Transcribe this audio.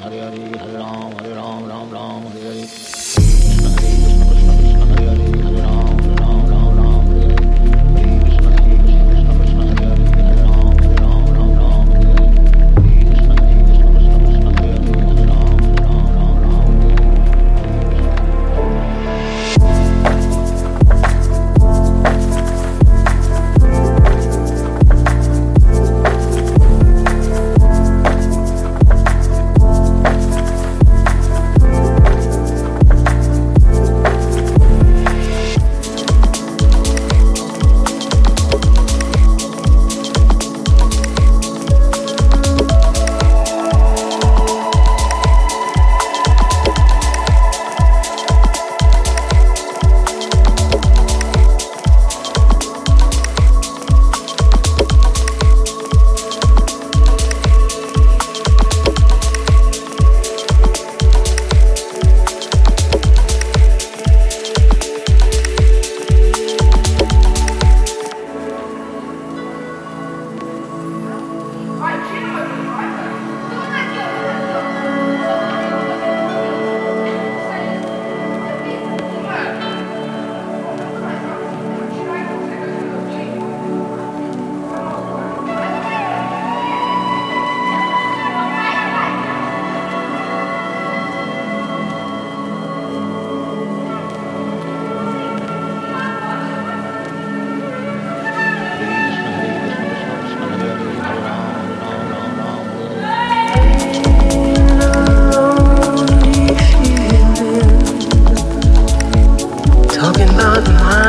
Hare Hare Hare Love mine.